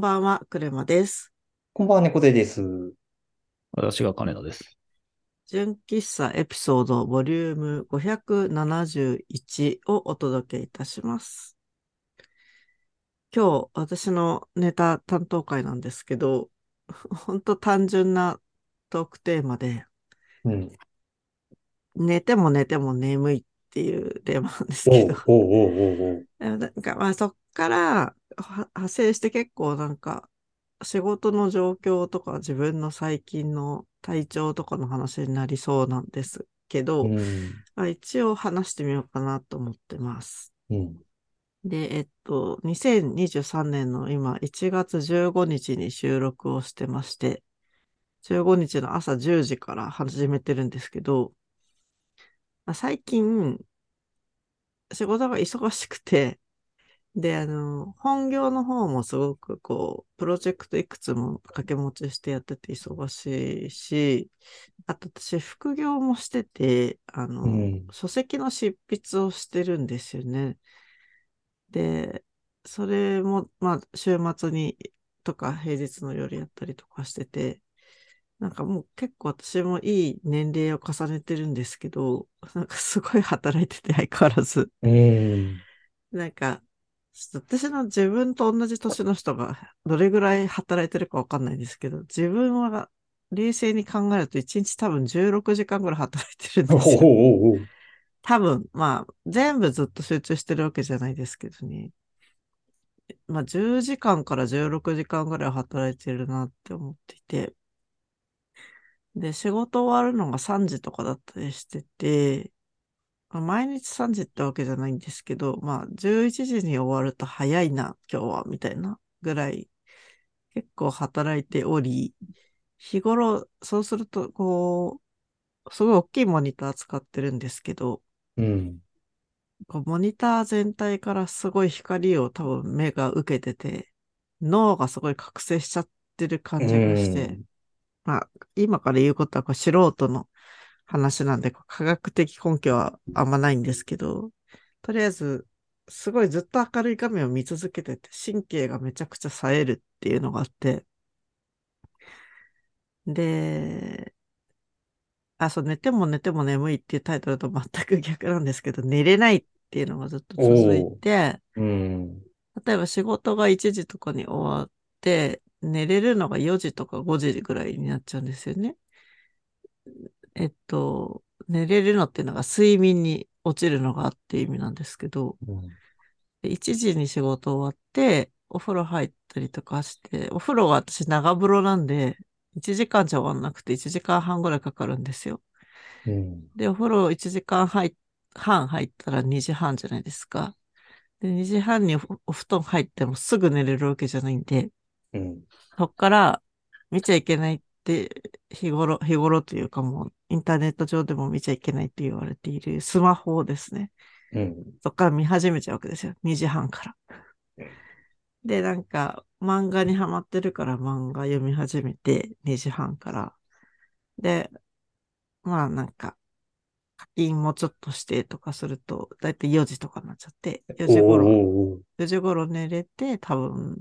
こんばんは、クレマです。こんばんは、猫背です。私が金田です。純喫茶エピソードボリューム571をお届けいたします。今日、私のネタ担当会なんですけど、本当単純なトークテーマで、うん。寝ても寝ても眠いっていうテーマなんですおけどなんかまあそっからは派生して結構なんか仕事の状況とか自分の最近の体調とかの話になりそうなんですけど、うん。まあ、一応話してみようかなと思ってます。うん。で、えっと、2023年の今1月15日に収録をしてまして、15日の朝10時から始めてるんですけど、まあ、最近仕事が忙しくて、で、あの、本業の方もすごくこう、プロジェクトいくつも掛け持ちしてやってて忙しいし、あと私副業もしてて、あの、うん書籍の執筆をしてるんですよね。で、それも、まあ、週末にとか平日の夜やったりとかしてて、なんかもう結構私もいい年齢を重ねてるんですけど、なんかすごい働いてて相変わらず。うん。なんか、私の自分と同じ年の人がどれぐらい働いてるかわかんないんですけど、自分は冷静に考えると1日多分16時間ぐらい働いてるんですよ。おうおう。多分、まあ、全部ずっと集中してるわけじゃないですけどね。まあ、10時間から16時間ぐらい働いてるなって思っていて。で、仕事終わるのが3時とかだったりしてて、まあ毎日3時ってわけじゃないんですけど、まあ、11時に終わると早いな、今日は、みたいなぐらい、結構働いており、日頃、そうすると、こう、すごい大きいモニター使ってるんですけど、うん。こうモニター全体からすごい光を多分目が受けてて、脳がすごい覚醒しちゃってる感じがして、まあ、今から言うことはこう素人の話なんで、科学的根拠はあんまないんですけど、とりあえず、すごいずっと明るい画面を見続けてて、神経がめちゃくちゃ冴えるっていうのがあって、で、あ、そう、寝ても寝ても眠いっていうタイトルと全く逆なんですけど、寝れないっていうのがずっと続いて、うん。例えば仕事が1時とかに終わって、寝れるのが4時とか5時ぐらいになっちゃうんですよね。えっと、寝れるのっていうのが睡眠に落ちるのがっていう意味なんですけど、で1時に仕事終わって、お風呂入ったりとかして、お風呂は私長風呂なんで、1時間じゃ終わんなくて1時間半ぐらいかかるんですよ。うん。で、お風呂1時間入っ半入ったら2時半じゃないですか。で、2時半におお布団入ってもすぐ寝れるわけじゃないんで、うん。そっから見ちゃいけないって日頃、日頃というかもうインターネット上でも見ちゃいけないって言われているスマホをですね。うん。そっから見始めちゃうわけですよ。2時半から。で、なんか漫画にハマってるから漫画読み始めて2時半から。で、まあなんか課金もちょっとしてとかすると、だいたい4時とかになっちゃって、4時頃、おうおう。4時頃寝れて、多分、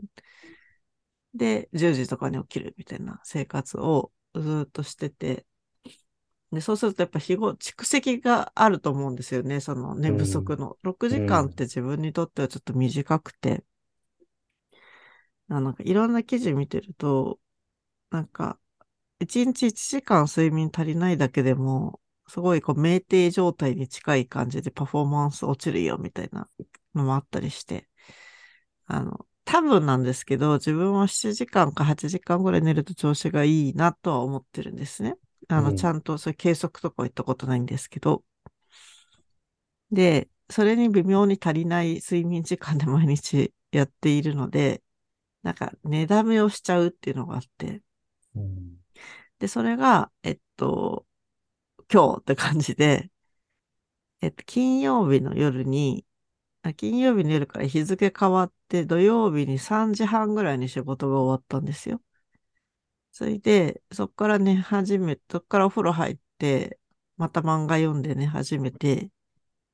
で、10時とかに起きるみたいな生活をずーっとしてて、で、そうするとやっぱ日頃、蓄積があると思うんですよね、その寝不足の。6時間って自分にとってはちょっと短くて、あなんかいろんな記事見てると、なんか、1日1時間睡眠足りないだけでも、すごいこう、酩酊状態に近い感じでパフォーマンス落ちるよみたいなのもあったりして、あの、多分なんですけど、自分は7時間か8時間ぐらい寝ると調子がいいなとは思ってるんですね。あの、うんちゃんとそういう計測とかは言ったことないんですけど。で、それに微妙に足りない睡眠時間で毎日やっているので、なんか寝だめをしちゃうっていうのがあって、うん。で、それが、えっと、今日って感じで、えっと、金曜日の夜に、あ金曜日の夜から日付変わって、土曜日に3時半ぐらいに仕事が終わったんですよ。それで、そっから寝始め、そっからお風呂入って、また漫画読んで寝始めて、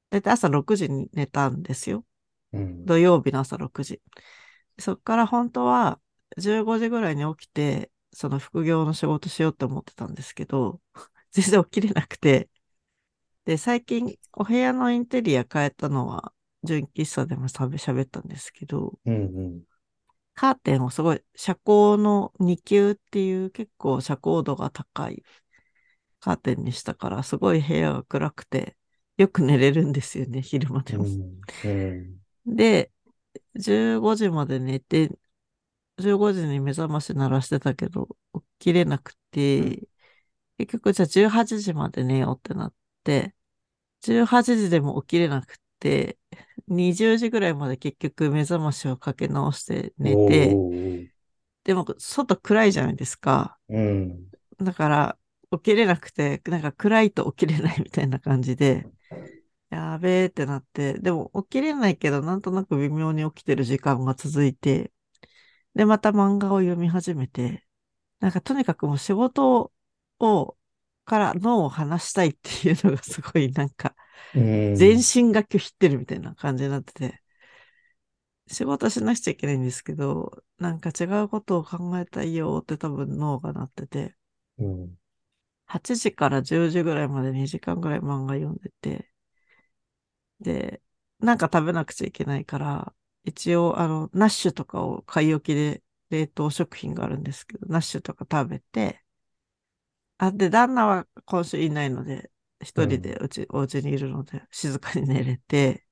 だいたい朝6時に寝たんですよ。うん。土曜日の朝6時。そっから本当は、15時ぐらいに起きて、その副業の仕事しようって思ってたんですけど、全然起きれなくて、で、最近お部屋のインテリア変えたのは、純喫茶でも喋ったんですけど、うんうん。カーテンをすごい遮光の2級っていう結構遮光度が高いカーテンにしたから、すごい部屋が暗くて、よく寝れるんですよね、昼間でも。うんうん。で、15時まで寝て、15時に目覚まし鳴らしてたけど、起きれなくて、結局じゃあ18時まで寝ようってなって、18時でも起きれなくて、20時ぐらいまで結局目覚ましをかけ直して寝て、でも外暗いじゃないですか。うん。だから起きれなくて、なんか暗いと起きれないみたいな感じで、やべえってなって、でも起きれないけど、なんとなく微妙に起きてる時間が続いて、で、また漫画を読み始めて、なんかとにかくもう仕事を、から脳を離したいっていうのがすごいなんか、うん。全身が拒否ってるみたいな感じになってて、仕事しなくちゃいけないんですけど、なんか違うことを考えたいよって多分脳がなってて、うん。8時から10時ぐらいまで2時間ぐらい漫画読んでて、で、なんか食べなくちゃいけないから、一応、あの、ナッシュとかを買い置きで冷凍食品があるんですけど、ナッシュとか食べて、あ、で、旦那は今週いないので、一人でうち、お家にいるので、静かに寝れて、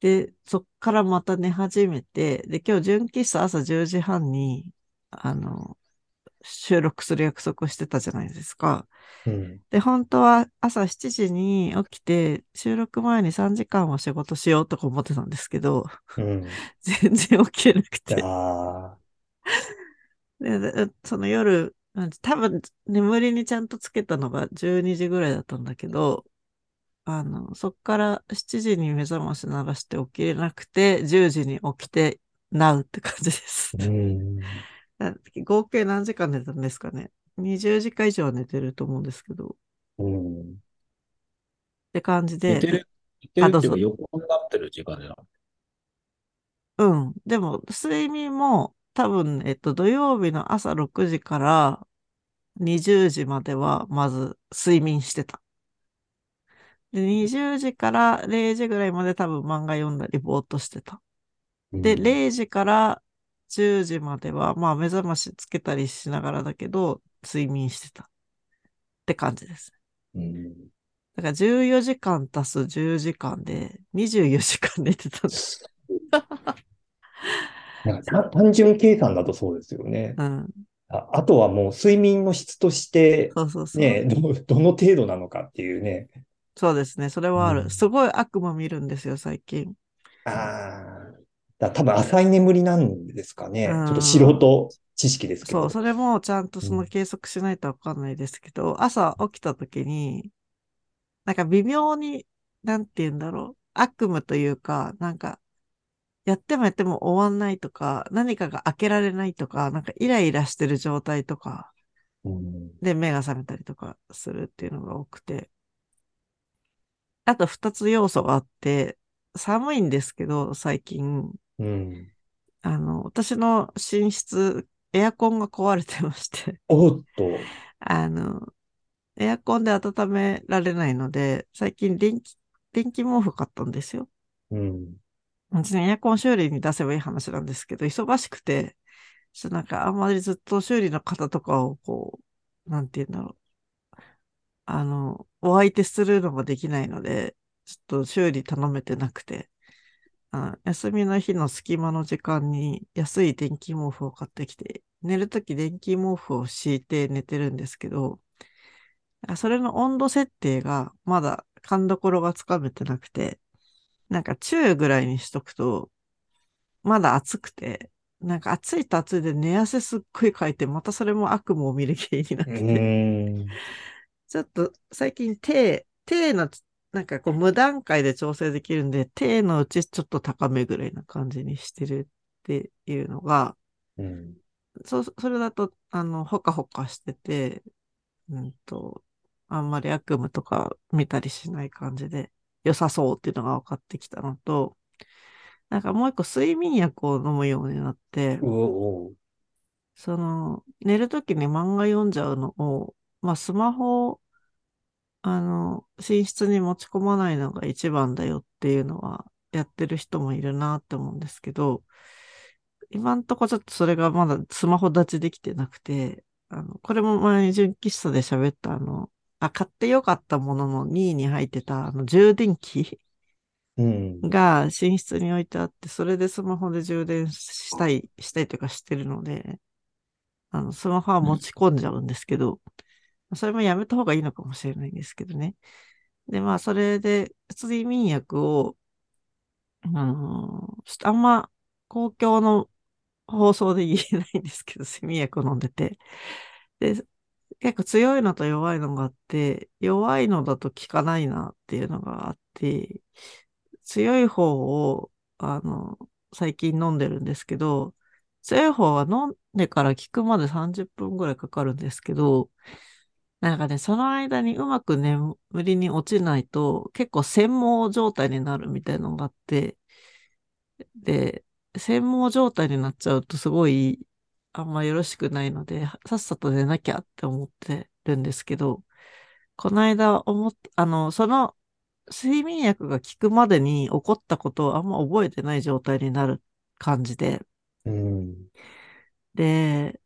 で、そっからまた寝始めて、で、今日純喫茶朝10時半に、あの、収録する約束をしてたじゃないですか。うん。で、本当は朝7時に起きて、収録前に3時間は仕事しようとか思ってたんですけど、うん。全然起きれなくて。ででその夜、多分眠りにちゃんとつけたのが12時ぐらいだったんだけど、あの、そっから7時に目覚まし鳴らして起きれなくて、10時に起きて、なうって感じです。うん。だ合計何時間寝たんですかね ?20 時間以上は寝てると思うんですけど、っうん。て感じで。寝てる、寝てるっていうか横になってる時間じゃなくて。うん。でも、睡眠も多分、えっと、土曜日の朝6時から20時までは、まず睡眠してた。で、20時から0時ぐらいまで多分漫画読んだりぼーっとしてた。で、0時から10時までは、まあ目覚ましつけたりしながらだけど、睡眠してた。って感じです。うん。だから14時間足す10時間で24時間寝てたんです。なんかた単純計算だとそうですよね。うん。あ、あとはもう睡眠の質として、そうそうそう。ね、ど、どの程度なのかっていうね。そうですね。それはある。うんすごい悪夢見るんですよ、最近。ああ。だ多分浅い眠りなんですかね。ちうんょっと素人知識ですけど。そう、それもちゃんとそうのん計測しないとわかんないですけど、朝起きた時に、なんか微妙に、なんて言うんだろう。悪夢というか、なんか、やってもやっても終わんないとか、何かが開けられないとか、なんかイライラしてる状態とか、うん。で目が覚めたりとかするっていうのが多くて。あと二つ要素があって、寒いんですけど、最近、うん。あの、私の寝室、エアコンが壊れてまして、おっと。あの、エアコンで温められないので、最近電気、電気毛布買ったんですよ。うん。別にエアコン修理に出せばいい話なんですけど、忙しくて、ちょっとなんかあんまりずっと修理の方とかをこう、なんて言うんだろう。あの、お相手するのができないので、ちょっと修理頼めてなくて、あ休みの日の隙間の時間に安い電気毛布を買ってきて、寝るとき電気毛布を敷いて寝てるんですけど、それの温度設定がまだ勘どころがつかめてなくて、なんか中ぐらいにしとくと、まだ暑くて、なんか暑いと暑いで寝汗すっごいかいて、またそれも悪夢を見る原因になっうてて、ん。ちょっと最近低、低の、なんかこう無段階で調整できるんで、低のうちちょっと高めぐらいな感じにしてるっていうのが、うん。そう、それだと、あの、ほかほかしてて、うんと、あんまり悪夢とか見たりしない感じで良さそうっていうのが分かってきたのと、なんかもう一個睡眠薬を飲むようになってその、寝るときに漫画読んじゃうのを、まあスマホを、あの、寝室に持ち込まないのが一番だよっていうのは、やってる人もいるなって思うんですけど、今んとこちょっとそれがまだスマホ立ちできてなくて、あの、これも前に純喫茶で喋ったあの、あ、買ってよかったものの2位に入ってたあの充電器うん。が寝室に置いてあって、それでスマホで充電したい、したいというかしてるので、あの、スマホは持ち込んじゃうんですけど、それもやめた方がいいのかもしれないんですけどね。で、まあ、それで、睡眠薬を、あのちょっとあんま公共の放送で言えないんですけど、睡眠薬を飲んでて。で、結構強いのと弱いのがあって、弱いのだと効かないなっていうのがあって、強い方を、あの、最近飲んでるんですけど、強い方は飲んでから効くまで30分ぐらいかかるんですけど、なんかね、その間にうまく眠りに落ちないと、結構専門状態になるみたいなのがあって、で、専門状態になっちゃうとすごい、あんまよろしくないので、さっさと寝なきゃって思ってるんですけど、この間思っ、あの、その睡眠薬が効くまでに起こったことをあんま覚えてない状態になる感じで、うん。で、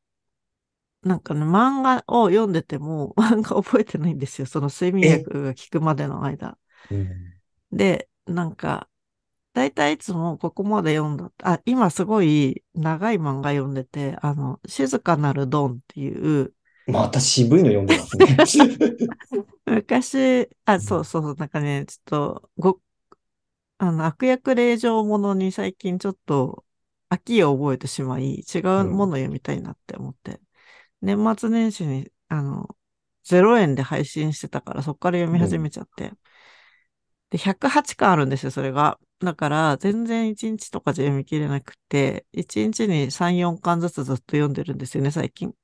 なんかね、漫画を読んでても、漫画覚えてないんですよ。その睡眠薬が効くまでの間。うん。で、なんか、だいたいいつもここまで読んだ。あ、今すごい長い漫画読んでて、あの、静かなるドンっていう、また渋いの読んでますね。昔、あ、そうそうそう、なんかね、ちょっと、ご、あの、悪役令状ものに最近ちょっと飽きを覚えてしまい、違うもの読みたいなって思って、年末年始に、あの、0円で配信してたから、そっから読み始めちゃって。で、108巻あるんですよ、それが。だから、全然1日とかじゃ読み切れなくて、1日に3、4巻ずつずっと読んでるんですよね、最近。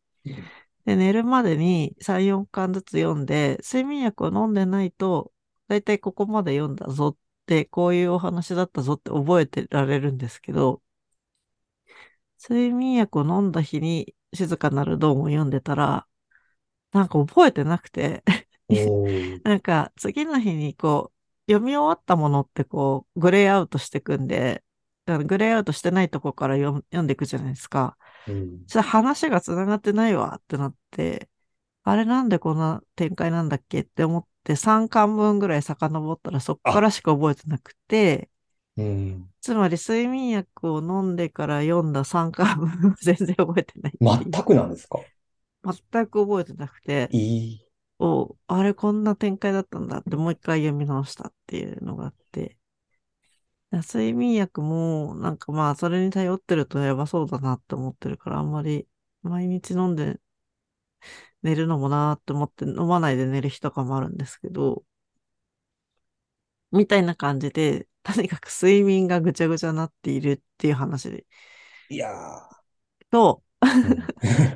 で、寝るまでに3、4巻ずつ読んで、睡眠薬を飲んでないと、だいたいここまで読んだぞって、こういうお話だったぞって覚えてられるんですけど、睡眠薬を飲んだ日に静かなるドーンを読んでたら、なんか覚えてなくて、なんか次の日にこう、読み終わったものってこう、グレーアウトしてくんで、グレーアウトしてないとこから読んでいくじゃないですか。うん。じゃあ話が繋がってないわってなって、あれなんでこんな展開なんだっけって思って3巻分ぐらい遡ったらそっからしか覚えてなくて、うん。つまり睡眠薬を飲んでから読んだ3巻分は全然覚えてない。全くなんですか？全く覚えてなくて、いい。お、あれこんな展開だったんだってもう一回読み直したっていうのがあって、睡眠薬もなんかまあそれに頼ってるとやばそうだなって思ってるからあんまり毎日飲んで寝るのもなーって思って飲まないで寝る日とかもあるんですけど、みたいな感じで、とにかく睡眠がぐちゃぐちゃになっているっていう話で、いやと、ーと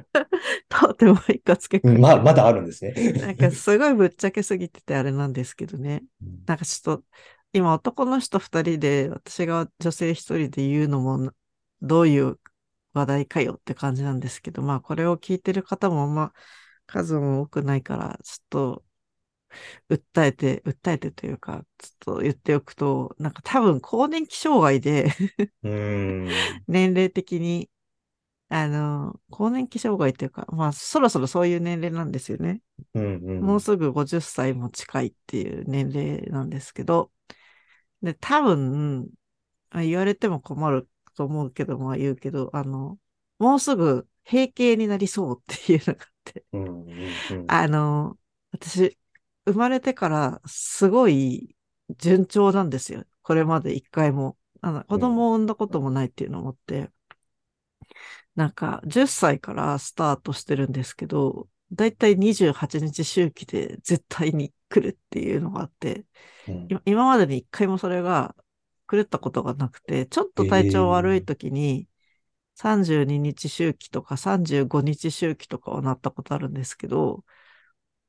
てもう一個付けうん。まあ、まだあるんですね。なんかすごいぶっちゃけすぎててあれなんですけどね。うんなんかちょっと、今男の人二人で、私が女性一人で言うのも、どういう話題かよって感じなんですけど、まあこれを聞いてる方もあんま数も多くないから、ちょっと、訴えて、訴えてというか、ちょっと言っておくと、なんか多分更年期障害で、うん。年齢的に、あの、更年期障害っていうか、まあそろそろそういう年齢なんですよね。うん。うん。もうすぐ50歳も近いっていう年齢なんですけど、で、多分、あ言われても困ると思うけど、まあ言うけど、あの、もうすぐ閉経になりそうっていうのがあって、うん。うん。うんあの、私、生まれてからすごい順調なんですよ。これまで一回も。あの子供を産んだこともないっていうのを思って、なんか10歳からスタートしてるんですけど、だいたい28日周期で絶対に来るっていうのがあって、うん。い今までに一回もそれが狂ったことがなくて、ちょっと体調悪い時に32日周期とか35日周期とかはなったことあるんですけど、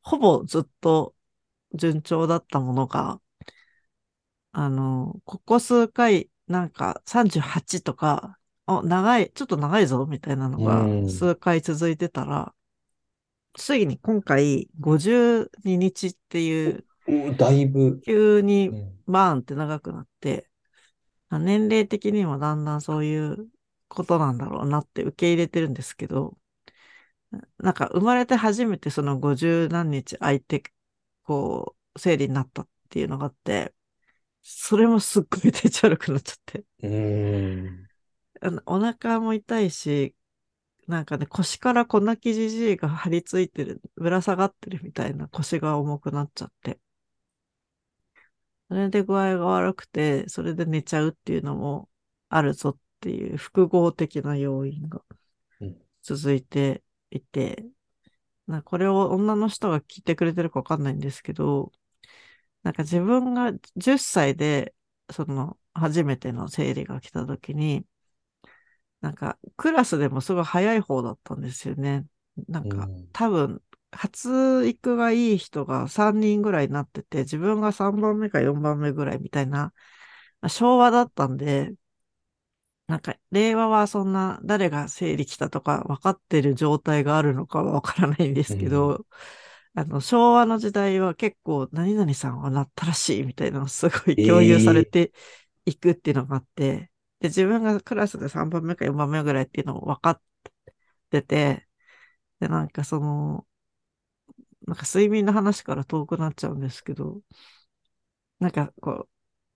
ほぼずっと順調だったものが、あの、ここ数回なんか38とか、あ、長い、ちょっと長いぞ、みたいなのがうん数回続いてたら、ついに今回52日っていう、おだいぶ。急にうんバーンって長くなって、あ年齢的にもだんだんそういうことなんだろうなって受け入れてるんですけど、ななんか生まれて初めてその50何日空いて、こう、生理になったっていうのがあって、それもすっごい体調悪くなっちゃって。うん。あのお腹も痛いし、なんかね、腰から粉木じじいが張り付いてる、ぶら下がってるみたいな腰が重くなっちゃって。それで具合が悪くて、それで寝ちゃうっていうのもあるぞっていう複合的な要因がうん続いていて、なこれを女の人が聞いてくれてるかわかんないんですけど、なんか自分が10歳で、その、初めての生理が来た時に、なんか、クラスでもすごい早い方だったんですよね。なんか、うん。多分、発育がいい人が3人ぐらいになってて、自分が3番目か4番目ぐらいみたいな、まあ昭和だったんで、なんか、令和はそんな誰が生理来たとか分かってる状態があるのかは分からないんですけど、あの、昭和の時代は結構、何々さんはなったらしいみたいなのがすごい共有されていくっていうのがあって、で、自分がクラスで3番目か4番目ぐらいっていうのを分かってて、で、なんかその、なんか睡眠の話から遠くなっちゃうんですけど、なんかこ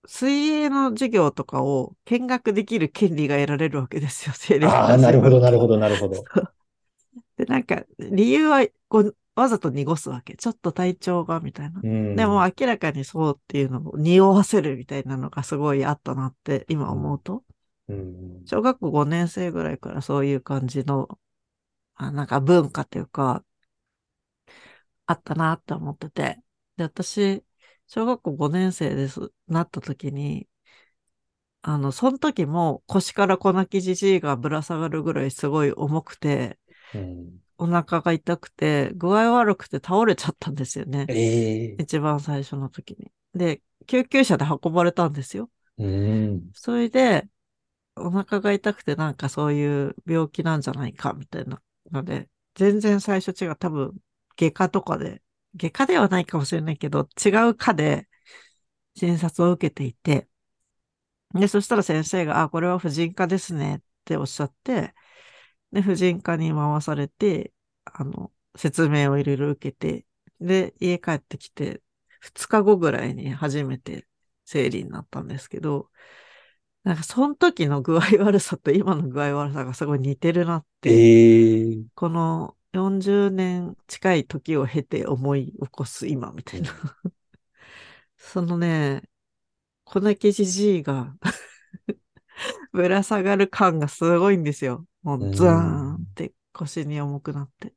う、水泳の授業とかを見学できる権利が得られるわけですよ、生理ああ、なるほど、なるほど。ど、なるほど。で、なんか、理由はこうわざと濁すわけ。ちょっと体調が、みたいな。うん。でも明らかにそうっていうのを匂わせるみたいなのがすごいあったなって今思うと。うん、小学校5年生ぐらいからそういう感じの、あなんか文化というか、あったなって思ってて。で、私、小学校5年生です、なった時に、あの、その時も腰から粉木じじいがぶら下がるぐらいすごい重くて、うんお腹が痛くて、具合悪くて倒れちゃったんですよね。ええ一番最初の時に。で、救急車で運ばれたんですよ。うん。それで、お腹が痛くてなんかそういう病気なんじゃないかみたいなので、全然最初違う。多分、外科とかで、外科ではないかもしれないけど、違う科で診察を受けていて、で、そしたら先生が、あ、これは婦人科ですねっておっしゃって、で、婦人科に回されて、あの、説明をいろいろ受けて、で、家帰ってきて、2日後ぐらいに初めて生理になったんですけど、なんかその時の具合悪さと今の具合悪さがすごい似てるなって、ええこの40年近い時を経て思い起こす今みたいな。そのね、粉木じじいが ぶら下がる感がすごいんですよ。もうズーンって腰に重くなって。っ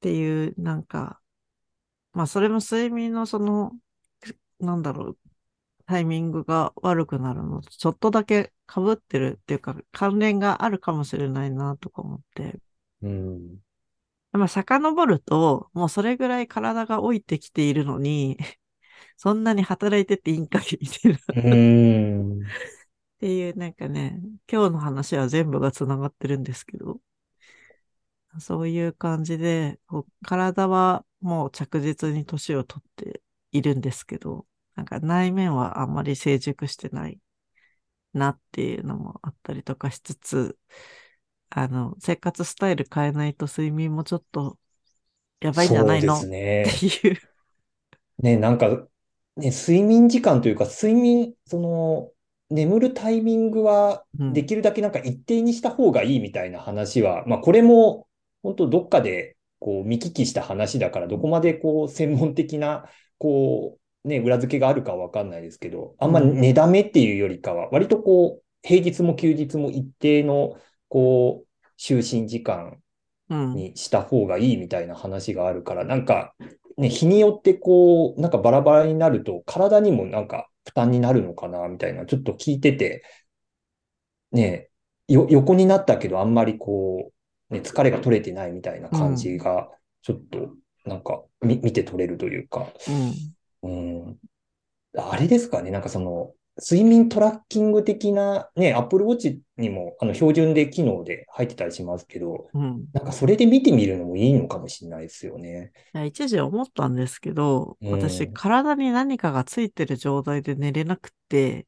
ていう、なんか、まあそれも睡眠のその、なんだろう、タイミングが悪くなるのとちょっとだけ被ってるっていうか関連があるかもしれないなとか思って。うん。まあ、遡ると、もうそれぐらい体が老いてきているのに、そんなに働いてっていいんかいみたいな。っうん。ていう、なんかね、今日の話は全部が繋がってるんですけど、そういう感じで、体はもう着実に年を取っているんですけど、なんか内面はあんまり成熟してないなっていうのもあったりとかしつつ、あの、生活スタイル変えないと睡眠もちょっとやばいんじゃないのそうですね。っていう。ね、なんか、ね、睡眠時間というか、睡眠、その、眠るタイミングは、うんできるだけなんか一定にした方がいいみたいな話は、まあこれも、本当どっかで、こう、見聞きした話だから、どこまでこう、専門的な、こう、ね、裏付けがあるかはわかんないですけど、あんまうん寝だめっていうよりかは、割とこう、平日も休日も一定の、こう、就寝時間うん。にした方がいいみたいな話があるから、なんか、ね、日によってこう、なんかバラバラになると、体にもなんか負担になるのかな、みたいな、ちょっと聞いてて、ね、よ、横になったけど、あんまりこう、ね、疲れが取れてないみたいな感じが、ちょっと、なんか、み、見て取れるというか、うん。うん。あれですかね、なんかその、睡眠トラッキング的なね、Apple Watch にもあの標準で機能で入ってたりしますけど、うん。なんかそれで見てみるのもいいのかもしれないですよね。いや一時思ったんですけど、うん私、体に何かがついてる状態で寝れなくて。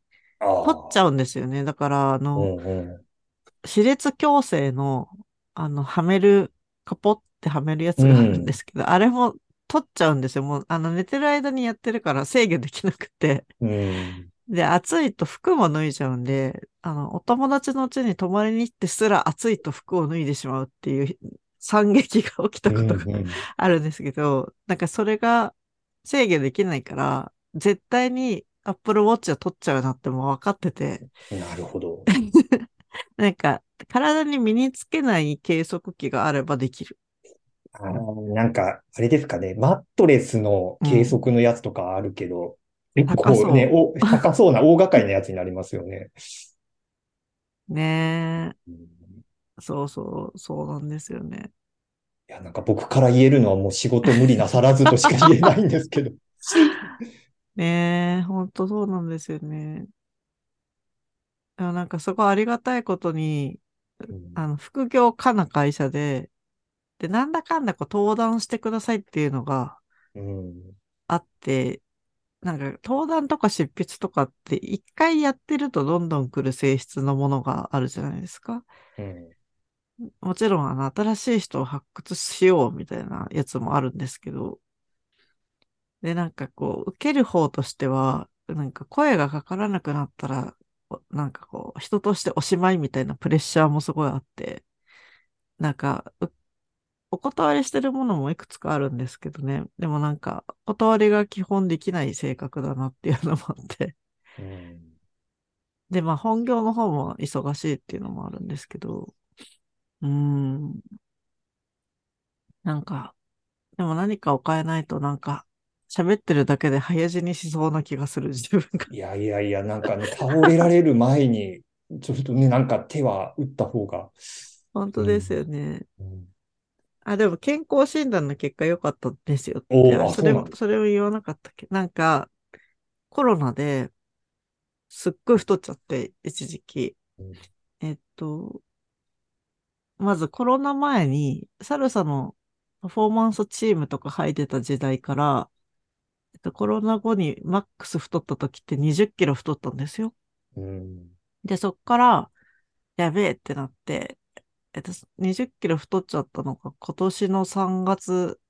取っちゃうんですよね。だから、あうの、んうん。歯列矯正の、あの、はめる、カポってはめるやつがあるんですけど、あれも取っちゃうんですよ。もう、あの、寝てる間にやってるから制御できなくて。うん。で、暑いと服も脱いじゃうんで、あの、お友達の家に泊まりに行ってすら暑いと服を脱いでしまうっていう惨劇が起きたことがあるんですけど、なんかそれが制御できないから、絶対に Apple Watch は取っちゃうなってもう分かってて、なるほど。なんか体に身につけない計測器があればできる。あーなんか、あれですかね、マットレスの計測のやつとかあるけど、結高そう構ね、お、高そうな 大掛かりなやつになりますよね。ねうんえ。そうそう、そうなんですよね。いや、なんか僕から言えるのはもう仕事無理なさらずとしか言えないんですけど。ねえ、ほんとそうなんですよね。なんかすごいありがたいことに、うんあの、副業かな会社で、で、なんだかんだこう登壇してくださいっていうのがうん。あって、なんか登壇とか執筆とかって一回やってるとどんどん来る性質のものがあるじゃないですか。うん。もちろんあの新しい人を発掘しようみたいなやつもあるんですけど、で、なんかこう、受ける方としては、なんか声がかからなくなったら、なんかこう、人としておしまいみたいなプレッシャーもすごいあって、なんか、うお断りしてるものもいくつかあるんですけどね。でもなんか、お断りが基本できない性格だなっていうのもあって。うん。で、まあ本業の方も忙しいっていうのもあるんですけど、うーん。なんか、でも何かを変えないとなんか、喋ってるだけで早死にしそうな気がする自分が。いやいやいや、なんかね、倒れられる前に、ちょっとね、なんか手は打った方が。本当ですよね。うんあ、でも健康診断の結果良かったんですよ。おそれもあそれを言わなかったっけなんか、コロナですっごい太っちゃって、一時期。うんえっと、まずコロナ前に、サルサのパフォーマンスチームとか入ってた時代から、えっと、コロナ後にマックス太った時って20キロ太ったんですよ。うん。で、そっから、やべえってなって、えっと、20キロ太っちゃったのが今年の3月、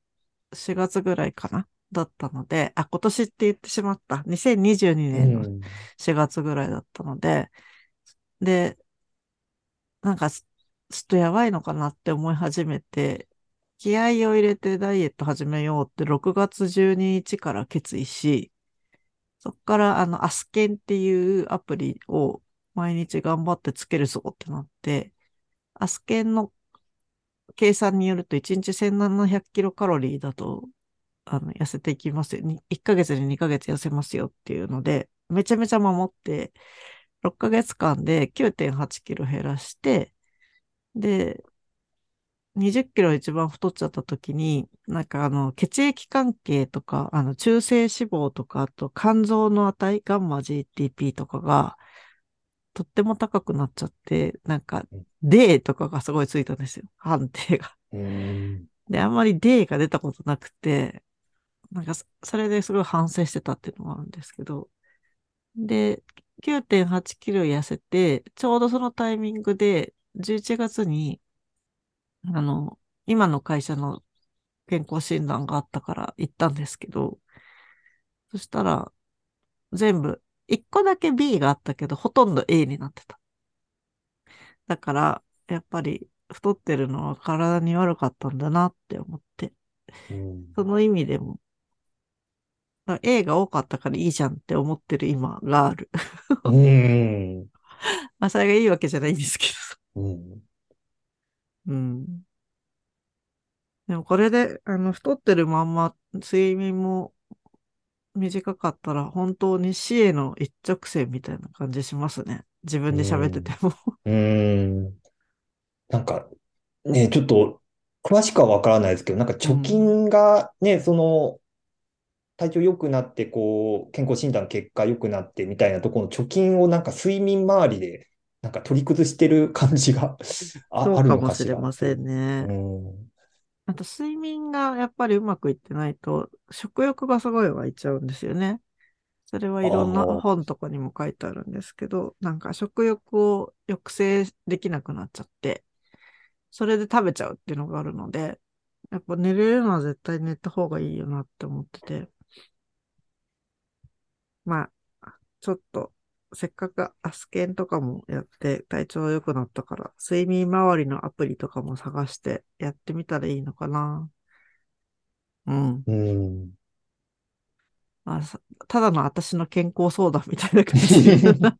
4月ぐらいかなだったので、あ、今年って言ってしまった。2022う年のん。4月ぐらいだったので、で、なんか、ちょっとやばいのかなって思い始めて、気合を入れてダイエット始めようって6月12日から決意し、そっからあの、アスケンっていうアプリを毎日頑張ってつけるぞってなって、アスケンの計算によると1日1700キロカロリーだと、あの、痩せていきますよ。1ヶ月に2ヶ月痩せますよっていうので、めちゃめちゃ守って、6ヶ月間で9.8キロ減らして、で、20キロ一番太っちゃった時に、なんかあの、血液関係とか、あの、中性脂肪とか、あと肝臓の値、ガンマ GTP とかが、とっても高くなっちゃって、なんか、D とかがすごいついたんですよ。判定が。うん。で、あんまり D が出たことなくて、なんかそ、それですごい反省してたっていうのもあるんですけど、で、9.8キロ痩せて、ちょうどそのタイミングで、11月に、あの、今の会社の健康診断があったから行ったんですけど、そしたら、全部、1個だけ B があったけど、ほとんど A になってた。だから、やっぱり、太ってるのは体に悪かったんだなって思って、うんその意味でも、A が多かったからいいじゃんって思ってる今がある。うん。まあ、それがいいわけじゃないんですけど。うん。うん。でもこれで、あの、太ってるまんま、睡眠も短かったら、本当に死への一直線みたいな感じしますね。自分で喋ってても。うん。なんか、ね、ちょっと、詳しくはわからないですけど、なんか貯金がね、その、体調良くなって、こう、健康診断の結果良くなってみたいなところの貯金をなんか睡眠周りで、なんか取り崩してる感じがああるそうかものかしらしれませんね。うん。あと、睡眠がやっぱりうまくいってないと、食欲がすごい湧いちゃうんですよね。それはいろんな本とかにも書いてあるんですけど、なんか食欲を抑制できなくなっちゃって、それで食べちゃうっていうのがあるので、やっぱ寝れるのは絶対寝た方がいいよなって思ってて。まあ、ちょっと、せっかくアスケンとかもやって体調良くなったから、睡眠周りのアプリとかも探してやってみたらいいのかな。うん。うん。まあ、さただの私の健康相談みたいな感じにな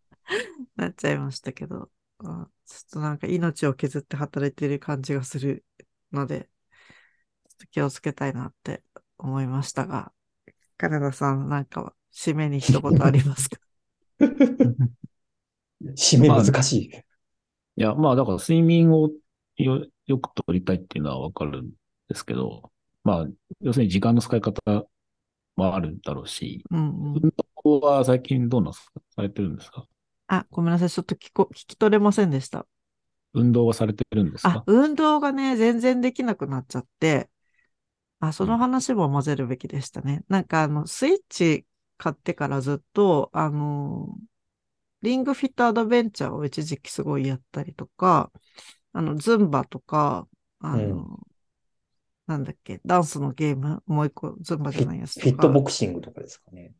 なっちゃいましたけど、あちょっとなんか命を削って働いている感じがするので、ちょっと気をつけたいなって思いましたが、金田さんなんかは締めに一言ありますか？締め難しい。いや、まあ、だから睡眠をよ、よく取りたいっていうのはわかるんですけど、まあ、要するに時間の使い方もあるんだろうし、うんうん。運動は最近どうなんですかされてるんですか？あ、ごめんなさい。ちょっと聞こ、聞き取れませんでした。運動はされてるんですあか、運動がね、全然できなくなっちゃって、あ、そのうん話も混ぜるべきでしたね。なんかあの、スイッチ買ってからずっと、あの、リングフィットアドベンチャーを一時期すごいやったりとか、あの、ズンバとか、あの、うんなんだっけ、ダンスのゲーム、もう一個、ズンバじゃないやつフィッとか。トボクシングとかですかね。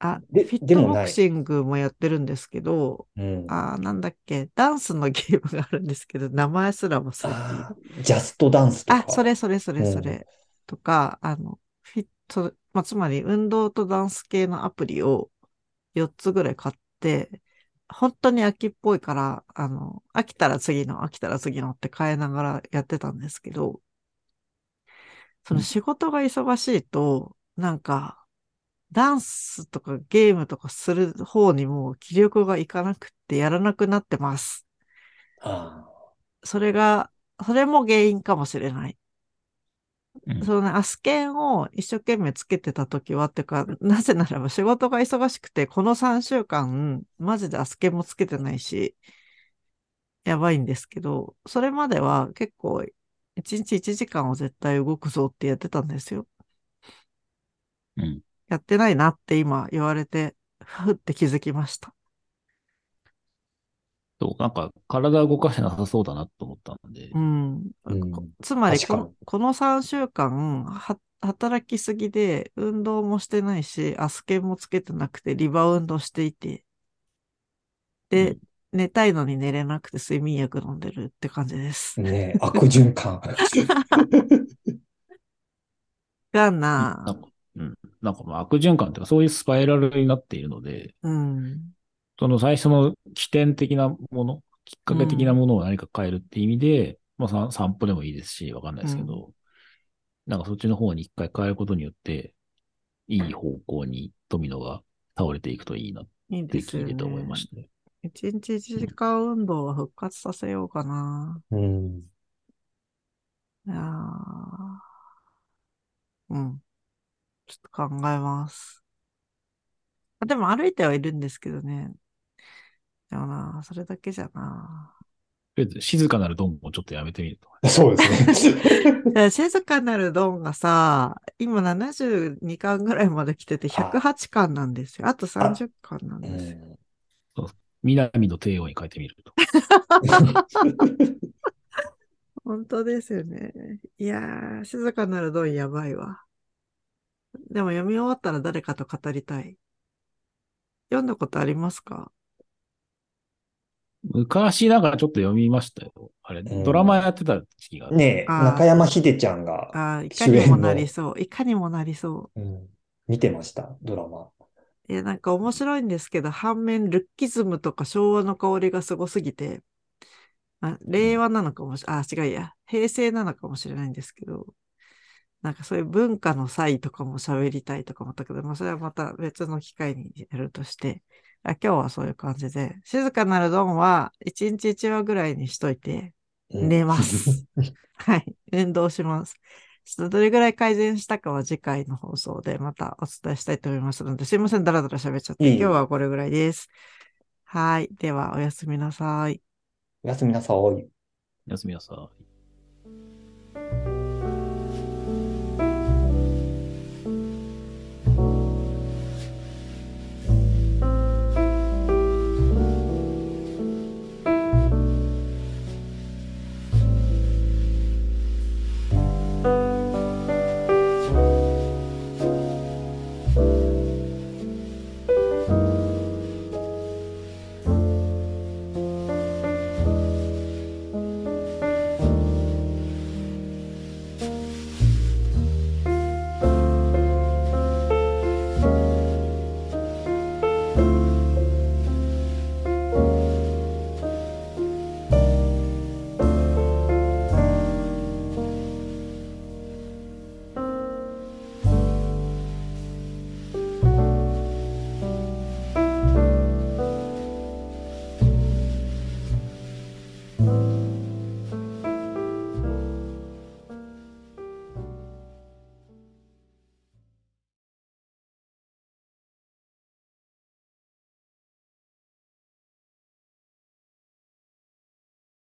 あ、でフィットボクシングもやってるんですけど、うん。あー、なんだっけ、ダンスのゲームがあるんですけど、名前すら忘れている。あージャストダンスとか。あ、それそれそれうんそれ。とか、あの、フィット、まあ、つまり運動とダンス系のアプリを4つぐらい買って、本当に秋っぽいから、あの、飽きたら次の、飽きたら次のって変えながらやってたんですけど、その仕事が忙しいと、なんか、ダンスとかゲームとかする方にも気力がいかなくってやらなくなってます。あそれが、それも原因かもしれない。うんそのね、アスケンを一生懸命つけてた時は、っていうか、なぜならば仕事が忙しくて、この3週間、マジでアスケンもつけてないし、やばいんですけど、それまでは結構、1日1時間は絶対動くぞってやってたんですよ。うん。やってないなって今言われて、ふって気づきました。そう、なんか体動かしてなさそうだなと思ったんでう、ん。うんこつまりこの、この3週間は、働きすぎで、運動もしてないし、アスケンもつけてなくて、リバウンドしていて、で、うん寝たいのに寝れなくて睡眠薬飲んでるって感じです。ねえ悪循環。がなんな、か、うん。なんかまあ悪循環っていうか、そういうスパイラルになっているので、うん。その最初の起点的なもの、きっかけ的なものを何か変えるって意味で、まあさ散歩でもいいですし、わかんないですけど、なんかそっちの方に一回変えることによって、いい方向にドミノが倒れていくといいなって。聞いてて思いましたね。一日一時間運動は復活させようかな。うん。いやーうん。ちょっと考えます。あでも歩いてはいるんですけどね。でもな、それだけじゃな。とりあえず静かなるドンをちょっとやめてみると。そうですね。静かなるドンがさ、今72巻ぐらいまで来てて108巻なんですよ。あと30巻なんうですよ。ん南の帝王に変えてみると。本当ですよね。いやー、静かなるドンやばいわ。でも読み終わったら誰かと語りたい。読んだことありますか？昔なんかちょっと読みましたよ。あれ、うんドラマやってた時期があって。ねえ、あー中山秀ちゃんが、あーいかにもなりそう。いかにもなりそう。うん見てました、ドラマ。いや、なんか面白いんですけど、反面、ルッキズムとか昭和の香りがすごすぎて、あ令和なのかもし、あ、違うや、平成なのかもしれないんですけど、なんかそういう文化の際とかも喋りたいとか思ったけど、まあそれはまた別の機会にやるとして、あ今日はそういう感じで、静かなるドンは1日1話ぐらいにしといて、うん寝ます。はい。運動します。ちょっとどれぐらい改善したかは次回の放送でまたお伝えしたいと思いますので、すいません、だらだら喋っちゃって、今日はこれぐらいです。はい。では、おやすみなさい。おやすみなさい。おやすみなさい。い。